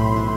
Bye.